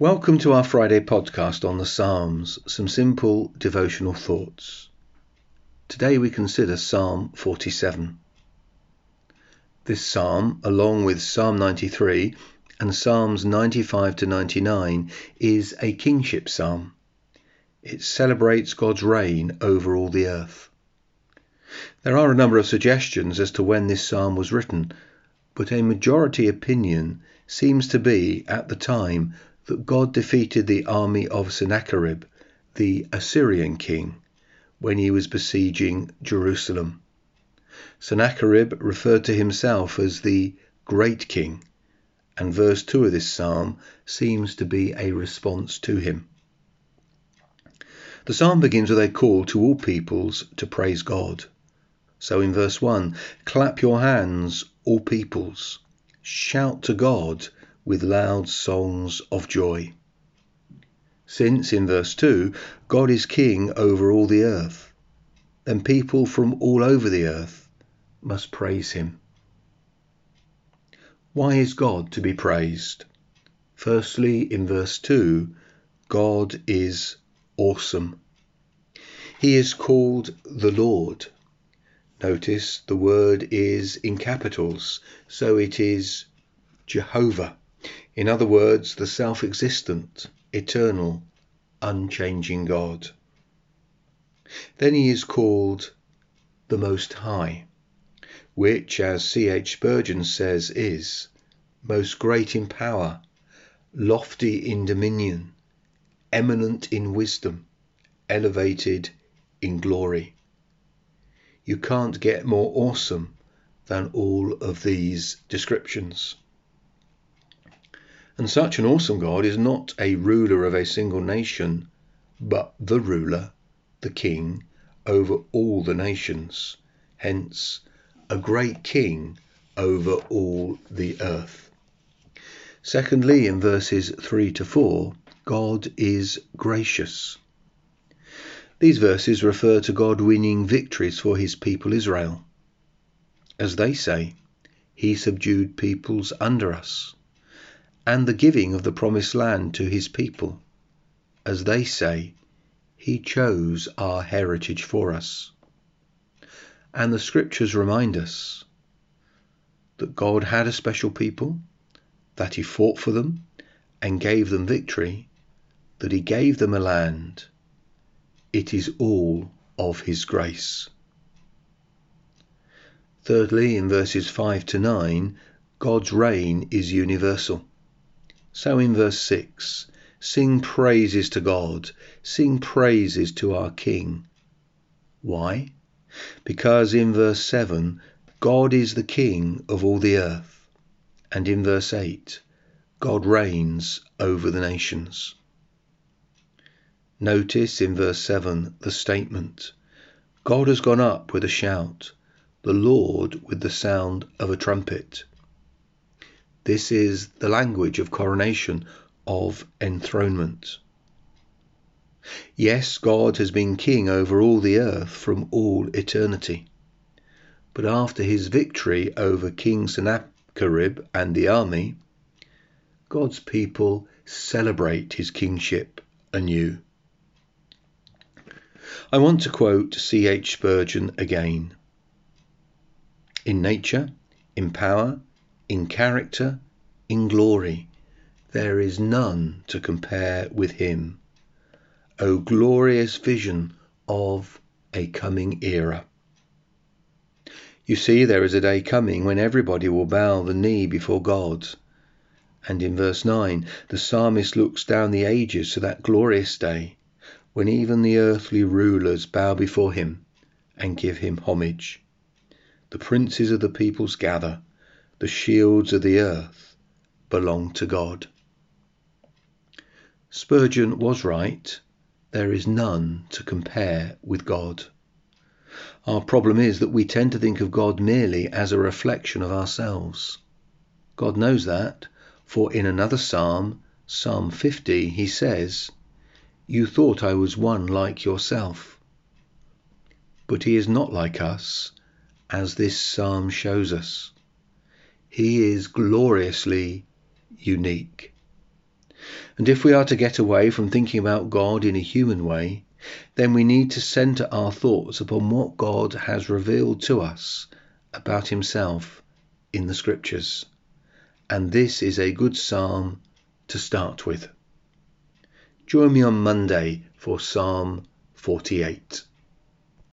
Welcome to our Friday podcast on the Psalms, some simple devotional thoughts. Today we consider Psalm 47. This psalm, along with Psalm 93 and Psalms 95 to 99, is a kingship psalm. It celebrates God's reign over all the earth. There are a number of suggestions as to when this psalm was written, but a majority opinion seems to be at the time that God defeated the army of Sennacherib, the Assyrian king, when he was besieging Jerusalem. Sennacherib referred to himself as the great king, and verse 2 of this psalm seems to be a response to him. The psalm begins with a call to all peoples to praise God. So in verse 1, clap your hands, all peoples, shout to God with loud songs of joy. Since, in verse 2, God is king over all the earth, then people from all over the earth must praise him. Why is God to be praised? Firstly, in verse 2, God is awesome. He is called the Lord. Notice the word is in capitals, so it is Jehovah. In other words, the self existent, eternal, unchanging God. Then he is called the Most High, which, as C.H. Spurgeon says, is most great in power, lofty in dominion, eminent in wisdom, elevated in glory. You can't get more awesome than all of these descriptions. And such an awesome God is not a ruler of a single nation, but the ruler, the king, over all the nations. Hence, a great king over all the earth. Secondly, in verses 3 to 4, God is gracious. These verses refer to God winning victories for his people Israel. As they say, he subdued peoples under us and the giving of the promised land to his people. As they say, he chose our heritage for us. And the scriptures remind us that God had a special people, that he fought for them and gave them victory, that he gave them a land. It is all of his grace. Thirdly, in verses 5 to 9, God's reign is universal. So in verse 6, sing praises to God, sing praises to our King. Why? Because in verse 7, God is the King of all the earth. And in verse 8, God reigns over the nations. Notice in verse 7 the statement God has gone up with a shout, the Lord with the sound of a trumpet. This is the language of coronation, of enthronement. Yes, God has been king over all the earth from all eternity. But after his victory over King Sennacherib and the army, God's people celebrate his kingship anew. I want to quote C.H. Spurgeon again. In nature, in power, in character, in glory, there is none to compare with him. O glorious vision of a coming era. You see, there is a day coming when everybody will bow the knee before God. And in verse 9, the psalmist looks down the ages to that glorious day when even the earthly rulers bow before him and give him homage. The princes of the peoples gather the shields of the earth belong to God. Spurgeon was right. There is none to compare with God. Our problem is that we tend to think of God merely as a reflection of ourselves. God knows that, for in another psalm, Psalm 50, he says, You thought I was one like yourself. But he is not like us, as this psalm shows us. He is gloriously unique. And if we are to get away from thinking about God in a human way, then we need to center our thoughts upon what God has revealed to us about himself in the scriptures. And this is a good psalm to start with. Join me on Monday for Psalm 48.